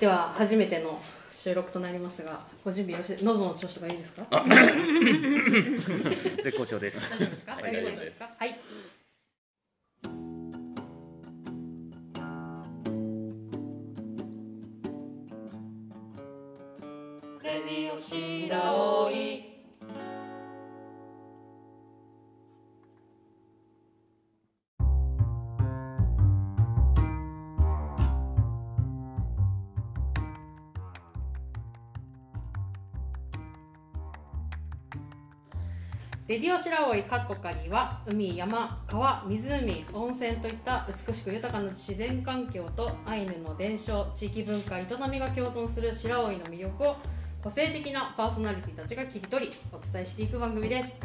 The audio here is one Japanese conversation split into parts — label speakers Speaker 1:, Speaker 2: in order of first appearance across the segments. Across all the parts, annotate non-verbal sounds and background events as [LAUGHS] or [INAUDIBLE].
Speaker 1: では初めての収録となりますがご準備よろしい喉の調子とかいいですか？[LAUGHS]
Speaker 2: 絶好調です。
Speaker 1: 大丈夫ですか？
Speaker 2: はい
Speaker 1: レディオ白老カッコカリは海、山、川、湖、温泉といった美しく豊かな自然環境とアイヌの伝承、地域文化、営みが共存する白老の魅力を個性的なパーソナリティたちが切り取りお伝えしていく番組です。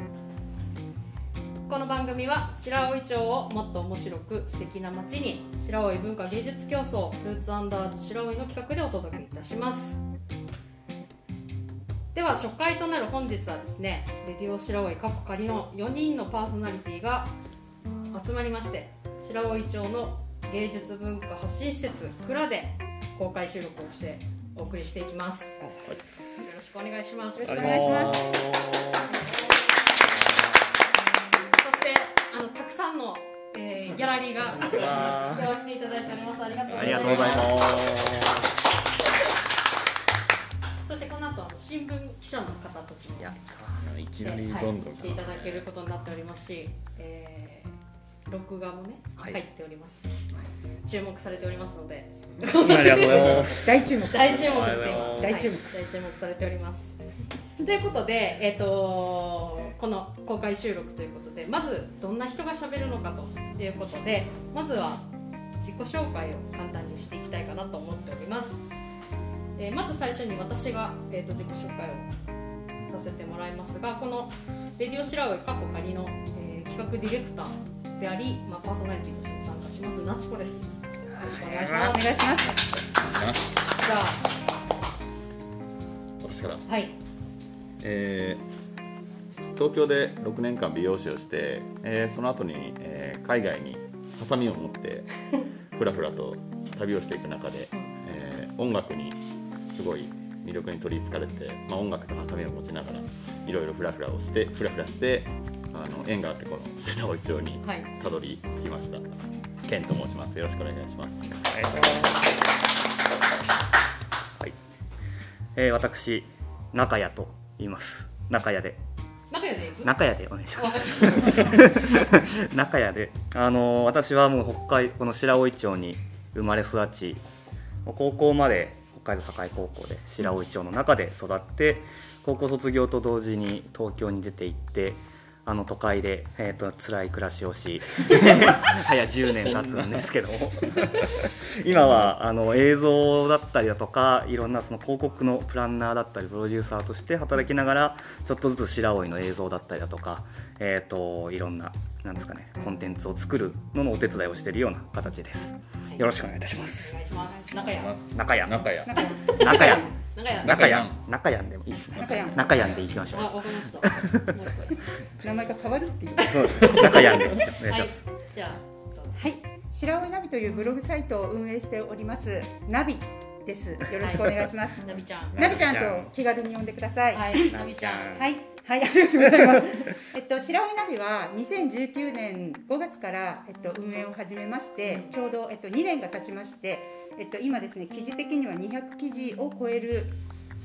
Speaker 1: この番組は白老町をもっと面白く素敵な街に白老文化芸術競争ルーツアンダーズ白老の企画でお届けいたします。では初回となる本日はですねレディオ白老過去仮の4人のパーソナリティが集まりまして白老町の芸術文化発信施設蔵で公開収録をしてお送りしていきます、よろしくお願いします。
Speaker 3: よろしくお願いします。
Speaker 1: そしてあのたくさんの、えーギャラリーが今日は来ていただいております。ありがとうございます。
Speaker 2: ありがとうございます
Speaker 1: そしてこの後あの新聞記者の方たちも
Speaker 2: やったいきなり
Speaker 1: はい
Speaker 2: どんどん
Speaker 1: 来ていただけることになっておりますし、えー録画もね、
Speaker 2: はい。
Speaker 1: 入っております。注目されておりますので。
Speaker 2: ありがとうございます。[LAUGHS]
Speaker 3: 大注目。
Speaker 1: 大注目です今。
Speaker 2: ありがとうございます。
Speaker 1: はい。大注目されております。ということで、えっとこの公開収録ということでまずどんな人がしゃべるのかということでまずは自己紹介を簡単にしていきたいかなと思っております、えーまず最初に私が、えー、と自己紹介をさせてもらいますがこの「レディオ白老過去仮の、えー企画ディレクターであり、まあ、パーソナリティとして参加します。夏子です。よろしくお願いし
Speaker 3: お願
Speaker 1: ます
Speaker 3: いします。
Speaker 1: じゃ
Speaker 4: 私から、
Speaker 1: あはい。
Speaker 4: えー東京で6年間美容師をして、えーその後に、えー海外にハサミを持ってふらふらと旅をしていく中で、えー音楽にすごい魅力に取りつかれて、まあ、音楽とハサミを持ちながらいろいろフラフラをしてフラフラしてあの縁があってこの白老町に
Speaker 1: はい。
Speaker 4: たどり着きました。ケンと申します。よろしくお願いします。
Speaker 2: はい、えー、私中谷と言います。中谷で。中谷でお願いしま
Speaker 1: わ
Speaker 2: す中谷で。あのー私はもう北海この白老町に生まれ育ちもう高校まで北海道堺高校で白老町の中で育って高校卒業と同時に東京に出て行ってあの都会で、えー、と辛い暮らしをし [LAUGHS] 早10年経つんですけども。[LAUGHS] 今はあの映像だったりだとかいろんなその広告のプランナーだったりプロデューサーとして働きながらちょっとずつ白老の映像だったりだとか、えー、といろんななんですかねコンテンツを作るののお手伝いをしているような形ですよろしくお願いいたします。
Speaker 1: お願いします。
Speaker 2: 中谷
Speaker 4: 中谷
Speaker 2: 中谷
Speaker 1: 仲良
Speaker 2: 中谷中谷でもいいですね。
Speaker 3: 中谷
Speaker 2: 中谷でいきましょう。
Speaker 1: あわかりました。も [LAUGHS] う
Speaker 3: 名前が変わるっていう。
Speaker 2: そうです。中谷でお願いします、
Speaker 1: じゃ
Speaker 3: はい。白老ナビというブログサイトを運営しております。ナビです。よろしくお願いします。
Speaker 1: ナビちゃん。
Speaker 3: ナビちゃんと気軽に呼んでください。
Speaker 1: はい。ナビちゃん。
Speaker 3: はい、はい、ありがとうございます。[LAUGHS] えっと、白老ナビは2019年5月から、えっと、運営を始めまして、ちょうど、えっと、2年が経ちまして、えっと、今ですね、記事的には200記事を超える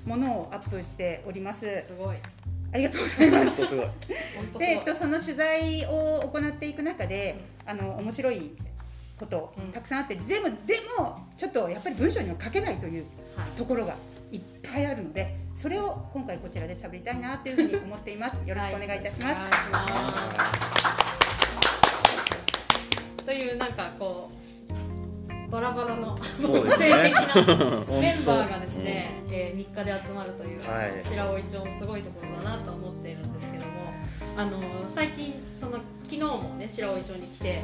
Speaker 3: ものをアップしております。
Speaker 1: すごい
Speaker 3: ありがとうございます。
Speaker 2: すごい
Speaker 1: 本当すご
Speaker 3: で、
Speaker 1: い
Speaker 3: えっと、その取材を行っていく中で、あの面白いこと
Speaker 1: うん
Speaker 3: たくさんあって、でもでもちょっとやっぱり文章には書けないという
Speaker 1: はい
Speaker 3: ところがいっぱいあるのでそれを今回こちらで喋りたいなというふうに思っています。よろしくお願いいたします、
Speaker 1: お願い。しますというなんかこうバラバラの個性的なメンバーがですね、えー、3日で集まるという、
Speaker 2: はい。
Speaker 1: 白老町のすごいところだなと思っているんですけどもあの最近その昨日もね白老町に来て、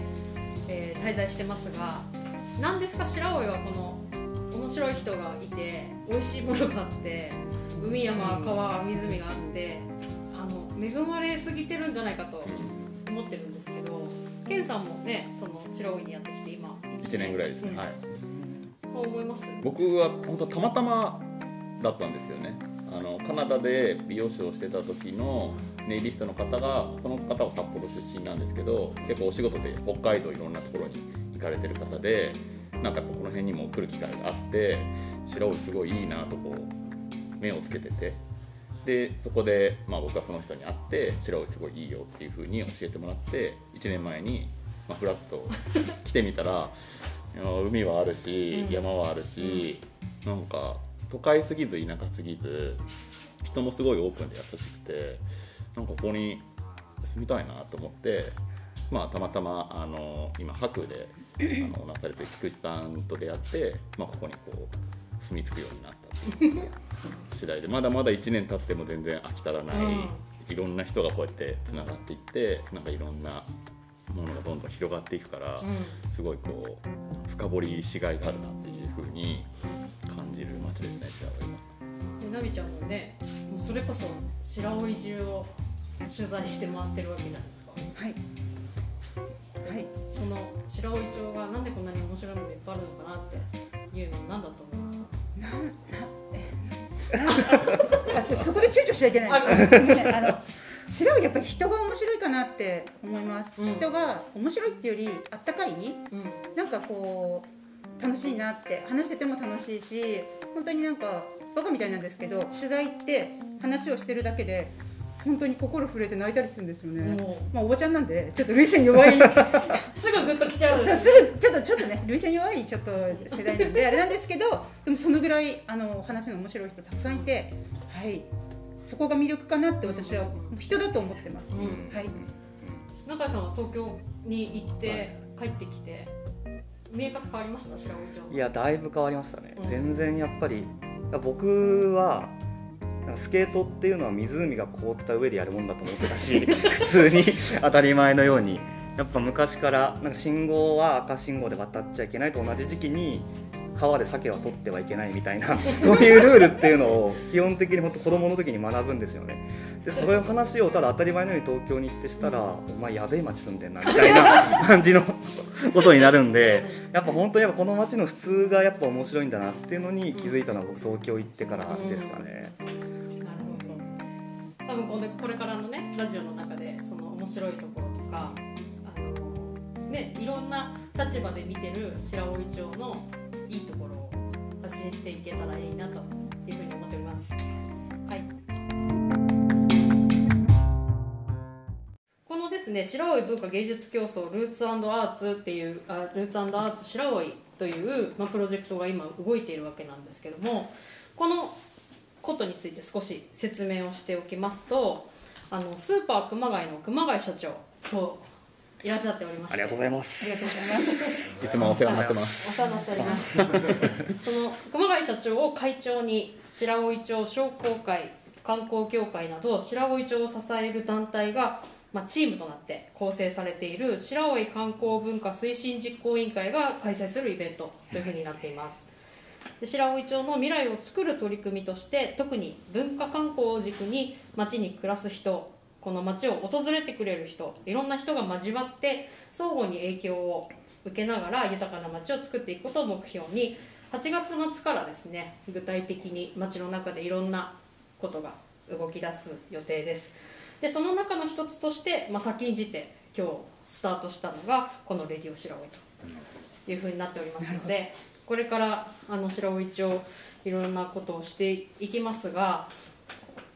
Speaker 1: えー滞在してますが何ですか？白老はこの面白い人がいて美味しいものがあって海山川湖があってあの恵まれすぎてるんじゃないかと思ってるんですけどケンさんもねその白老にやってきて今
Speaker 4: 1年ぐらいですね、
Speaker 1: うん。
Speaker 4: はい。
Speaker 1: そう思います？
Speaker 4: 僕は本当たまたまだったんですよね。あのカナダで美容師をしてた時のネイリストの方がその方は札幌出身なんですけど結構お仕事で北海道いろんなところに行かれてる方でなんかこの辺にも来る機会があって白尾すごいいいなとこう目をつけてて。でそこで、まあ、僕はその人に会って白尾すごいいいよっていう風に教えてもらって1年前に、まあ、フラッと来てみたら [LAUGHS] 海はあるし、
Speaker 1: うん。
Speaker 4: 山はあるし、なんか都会すぎず田舎すぎず人もすごいオープンで優しくてなんかここに住みたいなと思って、まあ、たまたまあの今白であのなされてる菊池さんと出会って、まあ、ここにこう住み着くようになって次第で。まだまだ1年経っても全然飽き足らない、
Speaker 1: うん。
Speaker 4: いろんな人がこうやってつながっていってなんかいろんなものがどんどん広がっていくから、
Speaker 1: う
Speaker 4: すごいこう深掘りしがいがあるなっていうふうに感じる街ですね白尾今。
Speaker 1: んでナビちゃんもねもうそれこそ白老中を取材して回ってるわけじゃないですか。
Speaker 3: はい。はい。
Speaker 1: その白老町がなんでこんなに面白いのがいっぱいあるのかなっていうのは何だと思います
Speaker 3: なんなえなあそこで躊躇しちゃいけない。
Speaker 1: あ
Speaker 3: の白いやっぱり人が面白いかなって思います、
Speaker 1: うん。
Speaker 3: 人が面白いっていうよりあったかい？
Speaker 1: うん。
Speaker 3: なんかこう楽しいなって。話してても楽しいし本当になんかバカみたいなんですけど取材って話をしてるだけで本当に心震えて泣いたりするんですよね、
Speaker 1: も
Speaker 3: まあおばちゃんなんでちょっと涙腺弱い。
Speaker 1: う [LAUGHS] すぐグッときちゃう。
Speaker 3: そうすぐちょっとちょっとね涙腺弱いちょっと世代なんであれなんですけどでもそのぐらいあの話の面白い人たくさんいてはい。そこが魅力かなって私は人だと思ってます、
Speaker 1: うん。
Speaker 3: はい。
Speaker 1: 中井さんは東京に行って帰ってきて見え方変わりました？白老町。
Speaker 2: いやだいぶ変わりましたね、
Speaker 1: うん。
Speaker 2: 全然やっぱり僕はなんかスケートっていうのは湖が凍った上でやるもんだと思ってたし [LAUGHS] 普通に当たり前のようにやっぱ昔からなんか信号は赤信号で渡っちゃいけないと同じ時期に川で鮭は取ってはいけないみたいな [LAUGHS] そういうルールっていうのを基本的に本当子供の時に学ぶんですよねでそれを話をただ当たり前のように東京に行ってしたら「お前やべえ町住んでんな」みたいな [LAUGHS] 感じのことになるんでやっぱ本当にやっぱこの街の普通がやっぱ面白いんだなっていうのに気づいたのは僕東京行ってからですかね。
Speaker 1: 多分これこれからのねラジオの中でその面白いところとかあのねいろんな立場で見てる白老町のいいところを発信していけたらいいなというふうに思っております。はい。このですね白老文化芸術競争ルーツアーツっていうあルーツアーツ白老という、まあ、プロジェクトが今動いているわけなんですけどもこのことについて少し説明をしておきますとあのスーパー熊谷の熊谷社長といらっしゃっておりまして
Speaker 2: ありがとうございま
Speaker 3: あ
Speaker 2: す
Speaker 3: りがとうございます。
Speaker 4: いつもお世話になってます。
Speaker 1: お世話になっておりますその熊谷社長を会長に白老町商工会観光協会など白老町を支える団体が、まあ、チームとなって構成されている白老観光文化推進実行委員会が開催するイベントというふうになっています。で白老町の未来を作る取り組みとして特に文化観光を軸に町に暮らす人この町を訪れてくれる人いろんな人が交わって相互に影響を受けながら豊かな町を作っていくことを目標に8月末からですね具体的に町の中でいろんなことが動き出す予定です。でその中の一つとして、まあ、先んじて今日スタートしたのがこの「レディオ白老」というふうになっておりますのでこれからあの白老町いろんなことをしていきますが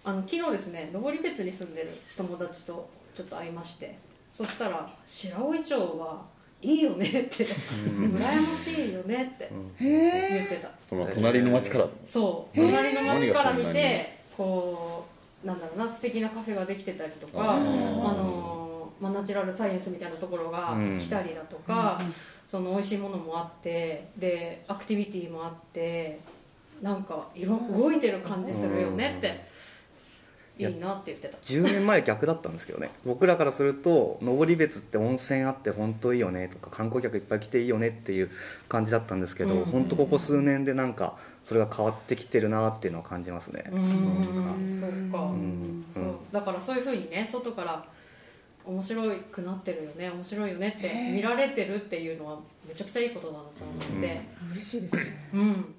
Speaker 1: あの昨日ですね登別に住んでる友達とちょっと会いましてそしたら「白老町はいいよね」って「羨ましいよね」って
Speaker 3: へえ
Speaker 1: 言ってた。
Speaker 4: その隣の町から？
Speaker 1: そう隣の町から見てこうなんだろうな素敵なカフェができてたりとかあ
Speaker 4: あー
Speaker 1: のまあ、ナチュラルサイエンスみたいなところが
Speaker 2: うん。
Speaker 1: 来たりだとか、その美味しいものもあってでアクティビティもあってなんかいろ動いてる感じするよねっていいなって言ってた。
Speaker 2: 10年前逆だったんですけどね。[LAUGHS] 僕らからすると登別って温泉あって本当いいよねとか観光客いっぱい来ていいよねっていう感じだったんですけど、
Speaker 1: うん
Speaker 2: 本当ここ数年でなんかそれが変わってきてるなっていうのを感じますね、
Speaker 1: うーんそうか、
Speaker 2: ん。
Speaker 1: そう。だからそういうふうにね外から面白くなってるよね面白いよねって見られてるっていうのはめちゃくちゃいいことだなと思って。
Speaker 3: 嬉しいですね。
Speaker 1: うん、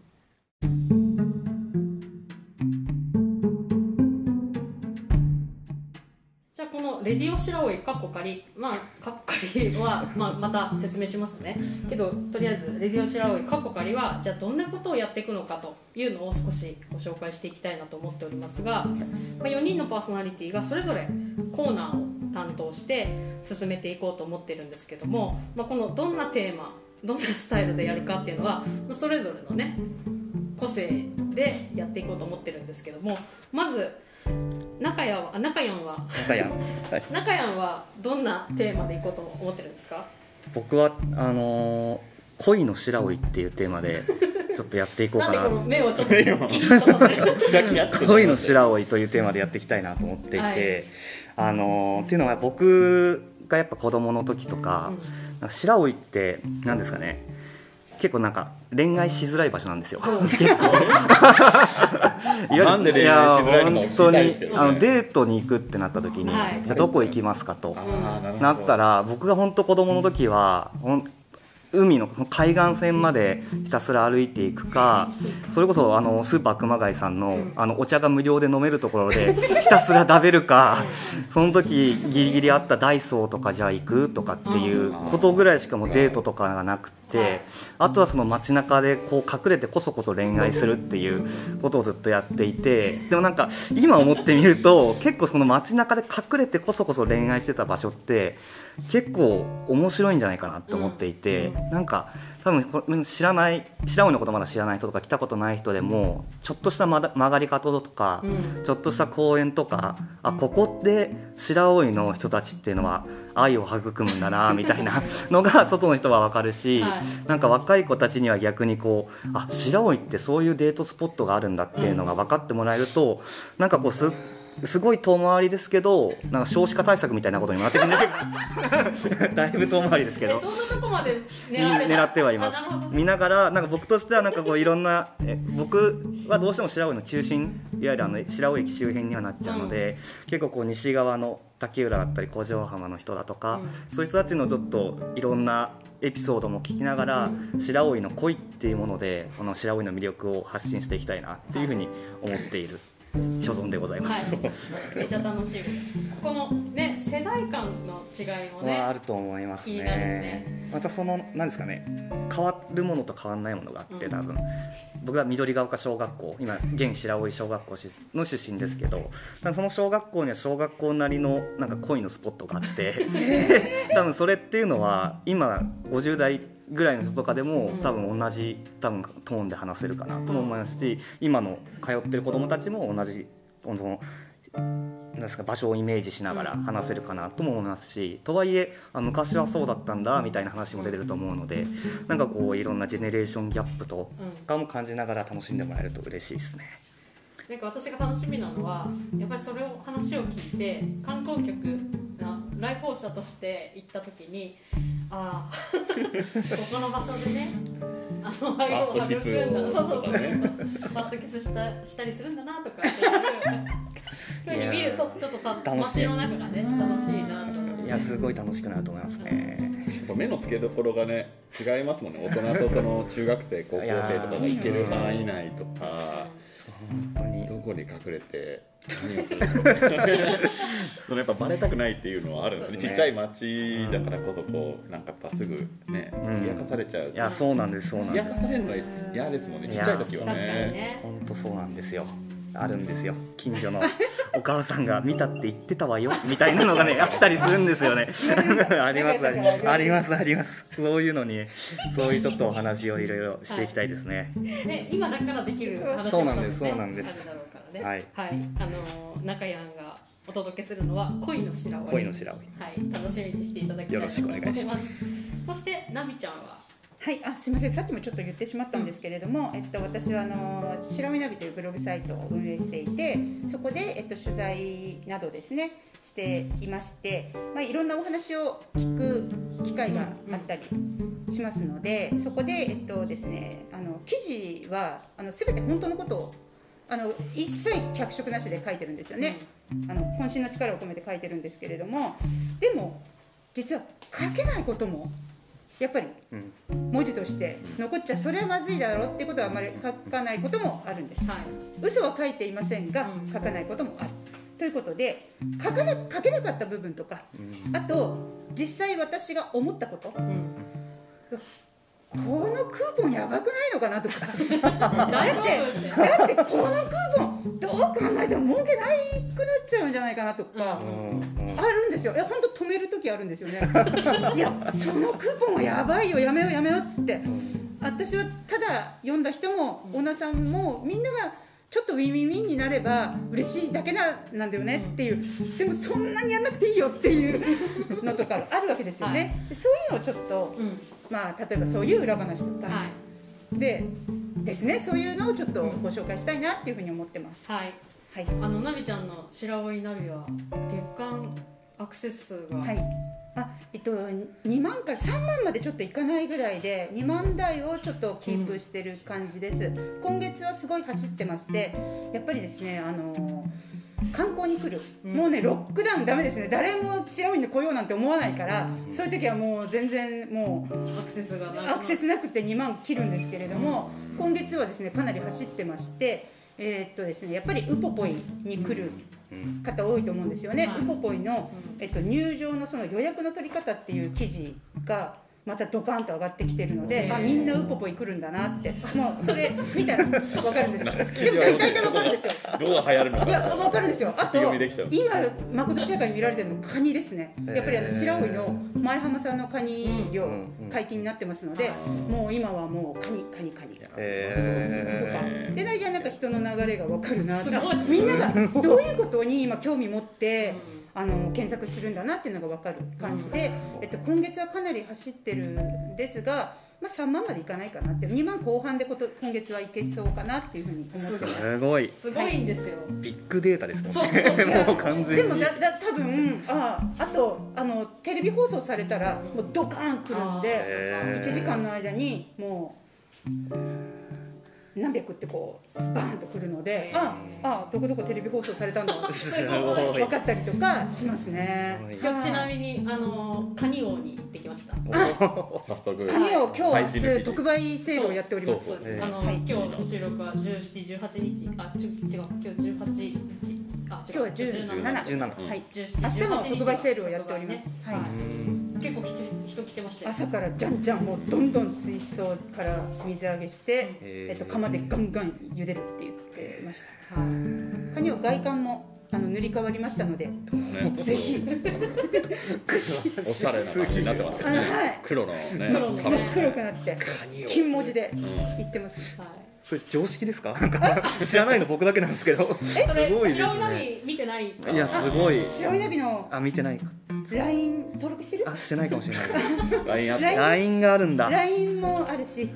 Speaker 1: レディオ白老かっこ仮」まあかっこ仮は、まあ、また説明しますね。けどとりあえず「レディオ白老かっこ仮」はじゃあどんなことをやっていくのかというのを少しご紹介していきたいなと思っておりますが、まあ、4人のパーソナリティがそれぞれコーナーを担当して進めていこうと思ってるんですけども、まあ、このどんなテーマどんなスタイルでやるかっていうのはまあそれぞれのね個性でやっていこうと思ってるんですけどもまず中谷はあ中谷は？
Speaker 2: 中やんはい。
Speaker 1: 中谷はどんなテーマでいこうと思ってるんですか？
Speaker 2: 僕はあのー恋の白老っていうテーマで [LAUGHS] ちょっとやっていこうかな。
Speaker 1: なんでこの目をちょっと
Speaker 2: 恋の白老というテーマでやっていきたいなと思っていて、
Speaker 1: はい。
Speaker 2: あのーっていうのは僕がやっぱ子供の時とか,、なんか白老って何ですかね結構なんか恋愛しづらい場所なんですよ、結構。[LAUGHS]
Speaker 4: なんで恋愛しづらいの
Speaker 2: 本当にあのデートに行くってなった時に、
Speaker 1: はい。
Speaker 2: じゃあどこ行きますかと
Speaker 4: な
Speaker 2: ったら僕が本当子供の時は海の海岸線までひたすら歩いていくかそれこそあのスーパー熊谷さんのあのお茶が無料で飲めるところで [LAUGHS] ひたすら食べるかその時ギリギリあったダイソーとかじゃあ行くとかっていうことぐらいしかもうデートとかがなくてあとはその街中でこう隠れてこそこそ恋愛するっていうことをずっとやっていてでもなんか今思ってみると結構その街中で隠れてこそこそ恋愛してた場所って結構面白いんじゃないかなと思っていて、なんか多分これ知らない白老のことまだ知らない人とか来たことない人でもちょっとしたまだ曲がり方とか、
Speaker 1: うん。
Speaker 2: ちょっとした公園とかあここで白老の人たちっていうのは愛を育むんだなみたいなのが外の人は分かるし、
Speaker 1: はい
Speaker 2: なんか若い子たちには逆にこうあ白老ってそういうデートスポットがあるんだっていうのが分かってもらえると、なんかこうすすごい遠回りですけどなんか少子化対策みたいなことにもなってくるんですけどだいぶ遠回りですけど
Speaker 1: えそんなとこまで
Speaker 2: み
Speaker 1: 狙って
Speaker 2: はいます。見ながらなんか僕としてはなんかこういろんなえ僕はどうしても白老の中心いわゆるあの白老駅周辺にはなっちゃうので、結構こう西側の竹浦だったり古城浜の人だとか、そういう人たちのちょっといろんなエピソードも聞きながら、白老の恋っていうものでこの白老の魅力を発信していきたいなっていうふうに思っている。所存でございます。
Speaker 1: はい、めっちゃ楽しみ。ですこのね世代間の違いもね
Speaker 2: はあると思いますね。
Speaker 1: ね。
Speaker 2: またそのなんですかね変わるものと変わらないものがあって多分、僕は緑ヶ丘小学校今現白老小学校の出身ですけどその小学校には小学校なりのなんか恋のスポットがあって [LAUGHS] 多分それっていうのは今50代ぐらいの人とかでも
Speaker 1: うん
Speaker 2: 多分同じ多分トーンで話せるかなとも思いますし今の通ってる子どもたちも同じそのなんですか場所をイメージしながら話せるかなとも思いますしとはいえあ昔はそうだったんだみたいな話も出てると思うのでなんかこういろんなジェネレーションギャップと
Speaker 1: うん。
Speaker 2: かも感じながら楽しんでもらえると嬉しいですね。
Speaker 1: なんか私が楽しみなのはやっぱりそれを話を聞いて観光客な来訪者として行った時にああここの場所でね。あの愛を。育んだ。そうそうそう。ファーストキスしたしたりするんだなとか。っていうふうに見るとちょっとた
Speaker 2: 楽しい。
Speaker 1: 街の中がね楽しいな
Speaker 2: いやすごい楽しくなると思いますね。
Speaker 4: 目の付けどころがね違いますもんね。大人とその中学生高校生とかが行ける範囲内とか
Speaker 2: 本当に。
Speaker 4: どこに隠れて何をするのか。そのやっぱバレたくないっていうのはあるんですね。
Speaker 2: ね。
Speaker 4: ちっちゃい町だからこそこうなんかやっぱすぐね
Speaker 2: うん。
Speaker 4: 冷やかされちゃう。
Speaker 2: いやそうなんですそうなん
Speaker 4: 冷
Speaker 2: です。
Speaker 4: やかされるのが嫌ですもんねちっちゃい時はね。
Speaker 1: ね。
Speaker 2: 本当そうなんですよ。あるんですよ。近所のお母さんが見たって言ってたわよみたいなのがね [LAUGHS] あったりするんですよね。ありますありますあります。ありますそういうのにそういうちょっとお話をいろいろしていきたいですね。
Speaker 1: ね今だからできる話
Speaker 2: そうなんです
Speaker 1: ね
Speaker 2: そうなんです。
Speaker 1: あるだろうからね。
Speaker 2: はい。
Speaker 1: あのー中山がお届けするのは恋の白老
Speaker 2: 恋の白老
Speaker 1: はい。楽しみにしていただきたい
Speaker 2: よろしくお願いし
Speaker 1: ます。そしてナビちゃんは
Speaker 3: はい、あすみません。さっきもちょっと言ってしまったんですけれども、えっと、私はあの白身ナビというブログサイトを運営していてそこで、えっと、取材などですねしていまして、まあ、いろんなお話を聞く機会があったりしますのでそこで、えっとですね、あの記事はあの全て本当のことをあの一切脚色なしで書いてるんですよね。あの渾身の力を込めて書いてるんですけれどもでも実は書けないこともやっぱり
Speaker 2: うん。
Speaker 3: 文字として残っちゃそれはまずいだろうっていうことはあまり書かないこともあるんです。
Speaker 1: はい。
Speaker 3: 嘘は書いていませんが
Speaker 1: うん。
Speaker 3: 書かないこともある。ということで書かな書けなかった部分とか
Speaker 2: うん。
Speaker 3: あと実際私が思ったこと。
Speaker 1: うん
Speaker 3: このクーポンやばくないのかなとか。
Speaker 1: 大丈夫って
Speaker 3: だってこのクーポンどう考えても儲けないくなっちゃうんじゃないかなとか、あるんですよ。いや本当止める時あるんですよね。[LAUGHS] いやそのクーポンはやばいよやめようやめようっつって。私はただ読んだ人もオーナーさんもみんながちょっとウィンウィンウィンになれば嬉しいだけななんだよね。っていう。でもそんなにやんなくていいよっていうのとかあるわけですよね、でそういうのをちょっと
Speaker 1: うん
Speaker 3: まあ例えばそういう裏話とか、
Speaker 1: はい
Speaker 3: でですねそういうのをちょっとご紹介したいなっていうふうに思ってます。
Speaker 1: はい
Speaker 3: はい。
Speaker 1: あのナビちゃんの白老ナビは月間アクセス数が
Speaker 3: はい。あ、えっと2万から3万までちょっといかないぐらいで2万台をちょっとキープしてる感じです。今月はすごい走ってまして、やっぱりですねあの観光に来る、
Speaker 1: うん。
Speaker 3: もうねロックダウンダメですね。誰も白いに来ようなんて思わないから、そういう時はもう全然もう
Speaker 1: アクセスがな
Speaker 3: アクセスなくて2万切るんですけれども、今月はですねかなり走ってまして、えーっとですねやっぱりウポポイに来る
Speaker 2: うん。
Speaker 3: 方多いと思うんですよね、
Speaker 1: はい
Speaker 3: ウポポイの、
Speaker 1: うん。
Speaker 3: えっと、入場のその予約の取り方っていう記事がまたドカンと上がってきてるので、あみんなウポポイ来るんだなって。[LAUGHS] もうそれ見たら分かるんですでも大体分かるんですよ。[LAUGHS]
Speaker 4: どうが流行るのか。
Speaker 3: いや分かるんですよ。あと
Speaker 4: 先読みできちゃう。
Speaker 3: 今誠しやかに見られてるのカニですね。やっぱりあの白老の前浜さんのカニ漁解禁になってますので
Speaker 1: うん
Speaker 3: もう今はもうカニカニカニ。とか
Speaker 2: え
Speaker 3: で大体なんか人の流れが分かるな
Speaker 1: すごい。
Speaker 3: みんながどういうことに今興味持って
Speaker 1: うん
Speaker 3: あの検索するんだなっていうのが分かる感じで、えっと、今月はかなり走ってるんですが、まあ、3万までいかないかなって2万後半でこと今月はいけそうかなっていうふうに思ってます。
Speaker 2: すごい。
Speaker 1: すごいんですよ、
Speaker 2: ビッグデータですもん
Speaker 1: そう
Speaker 2: ね
Speaker 1: そう。
Speaker 3: い [LAUGHS] や
Speaker 2: もう完全に。
Speaker 3: でもだだ多分ああとあのテレビ放送されたらもうドカーン来るんで
Speaker 2: へー。
Speaker 3: 1時間の間にもう何百ってこうスパーンと来るのでああどこどこテレビ放送されたんだ分かったりとかしますね。
Speaker 1: 今日ちなみにあのカニ王に行ってきました。[LAUGHS]
Speaker 4: 早速。
Speaker 3: カニを今日明日。特売セールをやっております。
Speaker 1: あの、
Speaker 3: はい。
Speaker 1: 今日の収録は1718日。あちゅ違う。今日18日。あ
Speaker 3: 今日は17
Speaker 2: 17
Speaker 3: はい。
Speaker 1: 17
Speaker 3: 明日も特売セールをやっております、
Speaker 1: ね。
Speaker 3: はい
Speaker 1: 結構来て人来てましたよ。
Speaker 3: 朝からじゃんじゃんもうどんどん水槽から水揚げして、えっと、釜でガンガン茹でるって言ってました、はい、カニは外観もあの塗り替わりましたので
Speaker 4: ね。[LAUGHS]
Speaker 3: ぜひ。
Speaker 4: おしゃれな感じになってますよね。
Speaker 3: あ [LAUGHS] はい。
Speaker 4: 黒のね
Speaker 1: 黒
Speaker 3: くなって金文字で
Speaker 4: うん。
Speaker 3: 言ってます。
Speaker 1: はい
Speaker 2: それ常識ですか？[LAUGHS] なんか知らないの僕だけなんですけど。す
Speaker 1: それ
Speaker 2: ごいです
Speaker 1: 白いナ
Speaker 2: ね
Speaker 1: ビ見てない？
Speaker 2: いやすごい。
Speaker 3: 白いナビの
Speaker 2: あ見てない。
Speaker 3: LINE 登録してる？
Speaker 2: あしてないかもしれない。[LAUGHS]
Speaker 4: LINE
Speaker 2: があるんだ。
Speaker 3: LINE もあるし。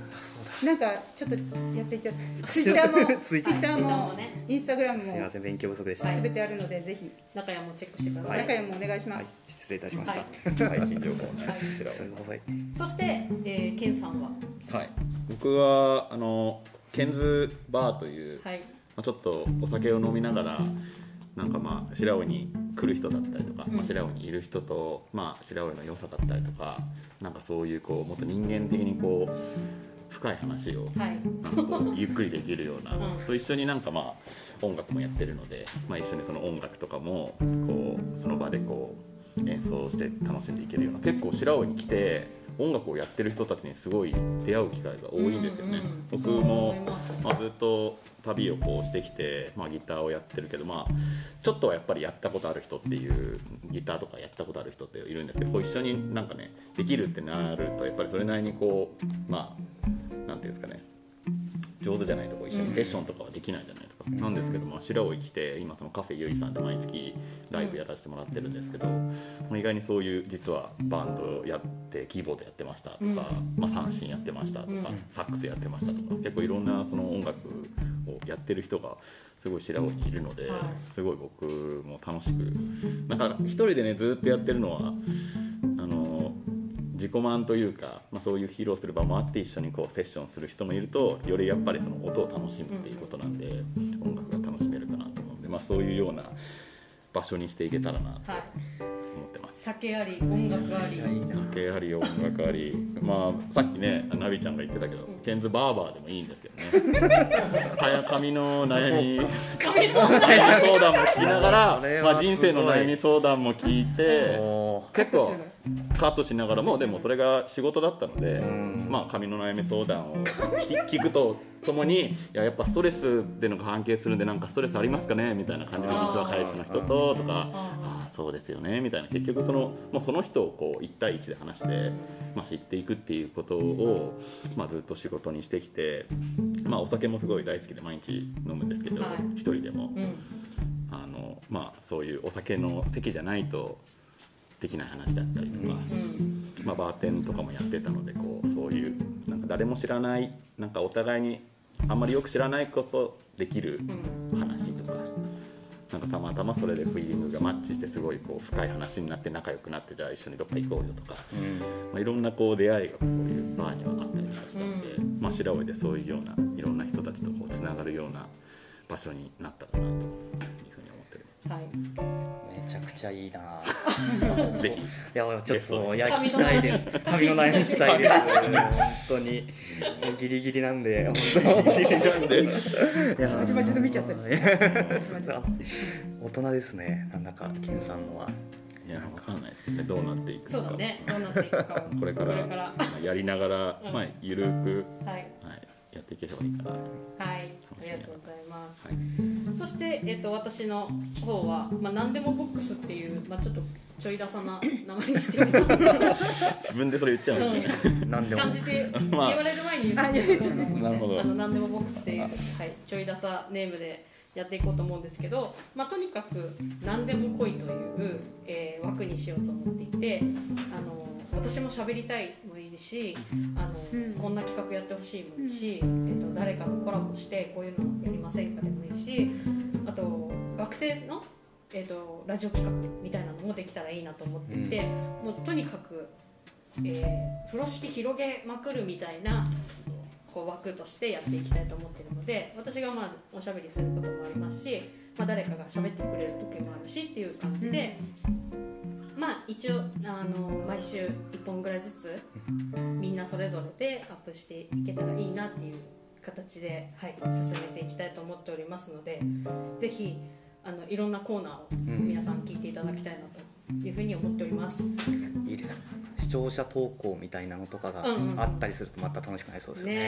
Speaker 3: なんかちょっとやっていた [LAUGHS] ツイッターもツイ
Speaker 2: ッター。
Speaker 3: もインスタグラムも。
Speaker 2: すみません勉強不足でした、
Speaker 1: はい
Speaker 3: 全てあるのでぜひ。
Speaker 1: 中山もチェックしてください、
Speaker 3: 中山もお願いしま
Speaker 2: はい。
Speaker 3: す、
Speaker 2: 失礼いたしました、
Speaker 1: はい。
Speaker 4: 最新情報。をね
Speaker 1: はい。そして、えー、ケンさんは？
Speaker 4: はい、僕はあのケンズバーという、
Speaker 1: はい。
Speaker 4: まあ、ちょっとお酒を飲みながらなんかまあ白尾に来る人だったりとか、
Speaker 1: うん。
Speaker 4: まあ、白尾にいる人と、まあ、白尾の良さだったりとかなんかそういうこうもっと人間的にこう深い話を
Speaker 1: はい。
Speaker 4: なんかこうゆっくりできるような、
Speaker 1: うん。
Speaker 4: と一緒になんかまあ音楽もやってるので、まあ、一緒にその音楽とかもこうその場でこう演奏して楽しんでいけるような結構白尾に来て音楽をやってる人たちにすごい出会う機会が多いんですよね。
Speaker 1: うんうん
Speaker 4: 僕も
Speaker 1: いま
Speaker 4: あ、ずっと旅をこうしてきて、まあ、ギターをやってるけど、まあ、ちょっとはやっぱりやったことある人っていうギターとかやったことある人っているんですけどこう一緒になんかねできるってなるとやっぱりそれなりにこうまあなんていうんですかね上手じゃないとこう一緒にセッションとかはできないじゃないですか、なんですけど、まあ、白老来て今そのカフェゆいさんで毎月ライブやらせてもらってるんですけど、まあ意外にそういう実はバンドやってキーボードやってましたとか、まあ、三振やってましたとか、
Speaker 1: うん
Speaker 4: サックスやってましたとか結構いろんなその音楽をやってる人がすごい白尾にいるので、
Speaker 1: はい
Speaker 4: すごい僕も楽しくだから一人でねずっとやってるのはあの自己満というか、まあ、そういう披露する場もあって一緒にこうセッションする人もいるとよりやっぱりその音を楽しむっていうことなんで、まあ、そういうような場所にしていけたらなと
Speaker 1: はい。
Speaker 4: 思ってます。
Speaker 1: 酒あり音楽あり。
Speaker 4: 酒あり音楽あり。まあさっきねナビちゃんが言ってたけど、
Speaker 1: ん
Speaker 4: ケンズバーバーでもいいんですけどね。早髪の悩み。[LAUGHS]
Speaker 1: 髪の
Speaker 4: 悩み相談も聞きながら、まあ、人生の悩み相談も聞いて結構カットしながらもでもそれが仕事だったので、
Speaker 2: ん。
Speaker 4: まあ髪の悩み相談を聞 [LAUGHS] 聞くとともにいややっぱストレスでのが関係するんでなんかストレスありますかね？みたいな感じで実は彼氏の人ととかああそうですよねみたいな。結局そのもうその人をこう1対1で話して、まあ、知っていくっていうことを、まあ、ずっと仕事にしてきて、まあ、お酒もすごい大好きで毎日飲むんですけど、
Speaker 1: はい。
Speaker 4: 一人でも。
Speaker 1: うん。
Speaker 4: あのまあ、そういうお酒の席じゃないとできない話だったりとか、
Speaker 1: うん。
Speaker 4: まあ、バーテンとかもやってたのでこうそういうなんか誰も知らないなんかお互いにあんまりよく知らないこそできる
Speaker 1: うん。
Speaker 4: 話とか。かたまたまそれでフィーリングがマッチしてすごいこう深い話になって仲良くなってじゃあ一緒にどっか行こうよとか、まあ、いろんなこう出会いがそういうバーにはあったりとかしたので、
Speaker 1: う
Speaker 4: まあ、白老でそういうようないろんな人たちとこうつながるような場所になったらなと
Speaker 2: めちゃくちゃいいな。[LAUGHS]
Speaker 4: ぜひ。
Speaker 2: いやちょっといや聞きたいです。髪の悩みしたいです。本当に。もうギリギリなんで [LAUGHS] 本当に。ギリギリなんで。いや
Speaker 3: まちまちと見ちゃった。
Speaker 2: 大人ですね。なんだかケンさんのは。い
Speaker 4: やわかんないですけどね。どうなっていくか。
Speaker 1: そうだね。どうなっていくかを。
Speaker 4: これからやりながら、
Speaker 1: うん。
Speaker 4: まあ、ゆるく、
Speaker 1: はい。
Speaker 4: はい、やっていければいいかなと。
Speaker 1: はい。ありがとうございます、
Speaker 4: はい
Speaker 1: そして、えっと私の方は、まあ、何でもボックスっていう、まあ、ちょっとちょいダサな名前にしております。
Speaker 4: 自分でそれ言っちゃうんですね、
Speaker 2: 何でも。
Speaker 1: 感じて言 [LAUGHS]
Speaker 4: まあ。
Speaker 1: われる前に言うんです。けど、
Speaker 4: なるほど。
Speaker 1: あの何でもボックスっていう、はい、ちょいダサネームでやっていこうと思うんですけど、まあ、とにかく何でも来いという、えー枠にしようと思っていてあの私も喋りたいもいいしあの、
Speaker 3: うん。
Speaker 1: こんな企画やってほしいもいいし、えー、と誰かとコラボしてこういうのやりませんかでもいいしあと学生の、えー、とラジオ企画みたいなのもできたらいいなと思っていて、もうとにかく、えー風呂敷広げまくるみたいなこう枠としてやっていきたいと思っているので私がまあおしゃべりすることもありますし、まあ、誰かが喋ってくれる時もあるしっていう感じで、まあ一応あの毎週1本ぐらいずつみんなそれぞれでアップしていけたらいいなっていう形で、はい、進めていきたいと思っておりますのでぜひあのいろんなコーナーを皆さん聞いていただきたいなというふうに思っております。
Speaker 2: いいです。ね視聴者投稿みたいなのとかがあったりするとまた楽しくなりそうですよね。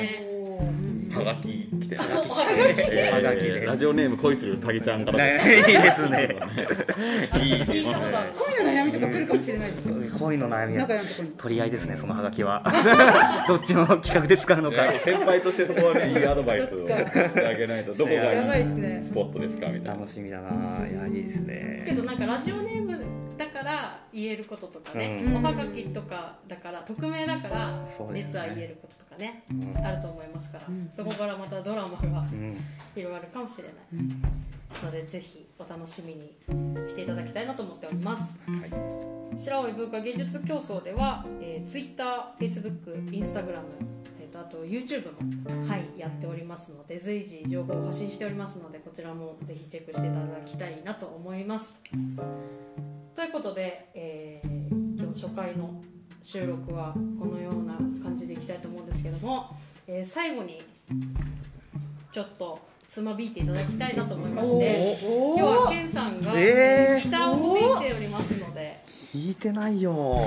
Speaker 1: ね。
Speaker 4: はがき来てる、
Speaker 2: はがき
Speaker 4: え
Speaker 2: はがき
Speaker 4: ラジオネーム恋するうさぎちゃんから。
Speaker 2: ねいいですね。
Speaker 1: 聞いたことある。
Speaker 3: 恋の悩みとか来るかもしれないです。よ
Speaker 2: 恋の悩みは取り合いですねそのハガキは。[LAUGHS] どっちの企画で使うのか。
Speaker 4: 先輩としてそこはね [LAUGHS] いいアドバイスをしてあげないとどこが
Speaker 3: やばい
Speaker 4: いい
Speaker 3: ですね。
Speaker 4: スポットですか？みたいな。
Speaker 2: 楽しみだな。いやいいですね。
Speaker 1: けどなんかラジオネームだから言えることとかね、
Speaker 2: うん。
Speaker 1: おはがきとかだから匿名だから実は言えることとかね
Speaker 2: うん。
Speaker 1: あると思いますから、
Speaker 3: うん。
Speaker 1: そこからまたドラマが
Speaker 2: うん。
Speaker 1: 広がるかもしれない。
Speaker 3: うん
Speaker 1: のでぜひお楽しみにしていただきたいなと思っております。
Speaker 2: はい。
Speaker 1: 白老文化芸術競争では、えー、Twitter、Facebook、Instagram、えー、とあと YouTube も、はい、やっておりますので随時情報を発信しておりますのでこちらもぜひチェックしていただきたいなと思いますということで、えー今日初回の収録はこのような感じでいきたいと思うんですけども、えー最後にちょっとつまびいていただきたいなと思いまして
Speaker 3: お
Speaker 1: 今日はケンさんがギ
Speaker 2: えー。
Speaker 1: ターを持ってきておりますので、
Speaker 2: 聞いてないよ。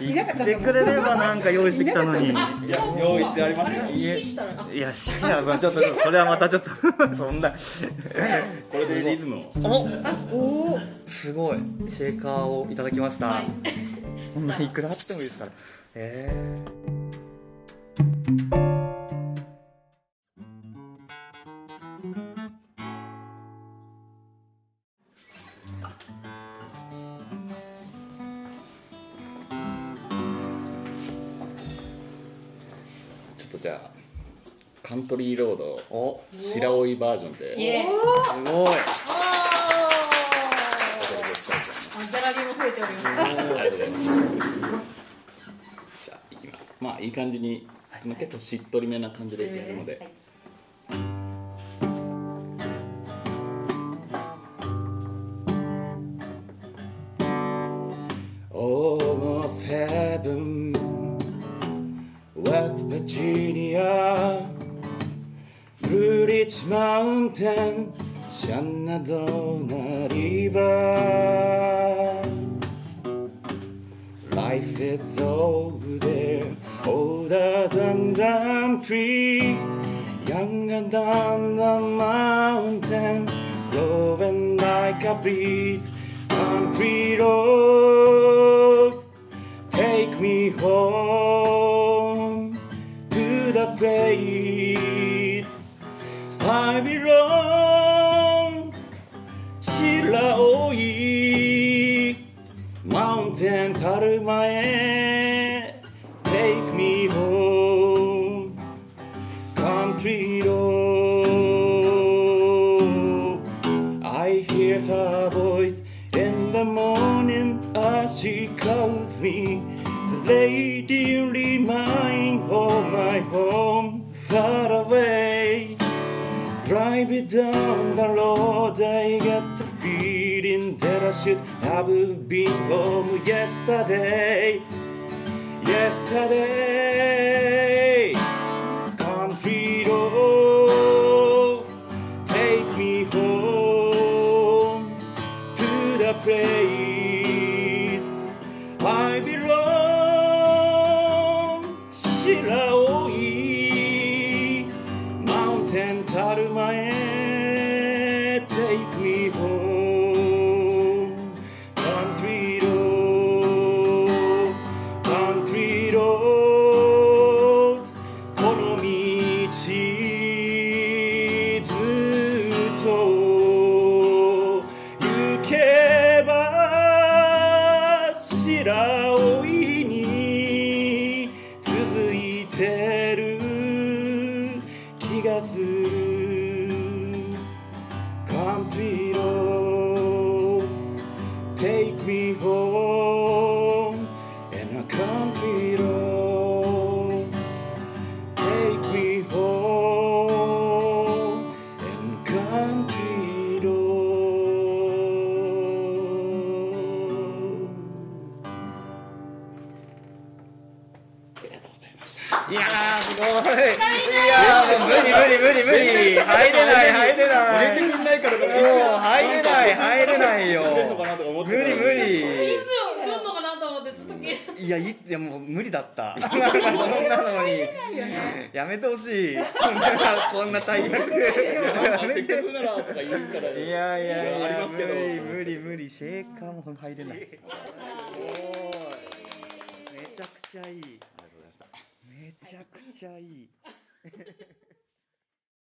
Speaker 2: 言ってくれればなんか用意してきたのに。
Speaker 1: あ
Speaker 4: いや用意してありますよ。
Speaker 1: あれ指揮したら。あ
Speaker 2: いやしいやちょっとそれはまたちょっとそんな
Speaker 4: これでリズムを。
Speaker 2: お。すごい。シェーカーをいただきました、
Speaker 1: はい。
Speaker 2: こんないくらあってもいいですから。え
Speaker 4: ちょトリーロード。白老バージョンで。
Speaker 2: すごい。
Speaker 1: あギャラリーも増えております。
Speaker 4: ありがとうございますじゃあいきます。まあいい感じに結構しっとりめな感じでいけるので、
Speaker 1: はい
Speaker 5: me home to the place. Lady, remind all my home far away. Drive me down the road, I get the feeling that I should have been home yesterday. Yesterday. こ
Speaker 4: んな
Speaker 2: 大役
Speaker 4: せっかならとか言うから
Speaker 2: いやいやいや
Speaker 4: ありますけど
Speaker 2: 無理無理シェーカーも入れない。すごい。めちゃくちゃいい。
Speaker 4: ありがとうございました
Speaker 2: めちゃくちゃいい。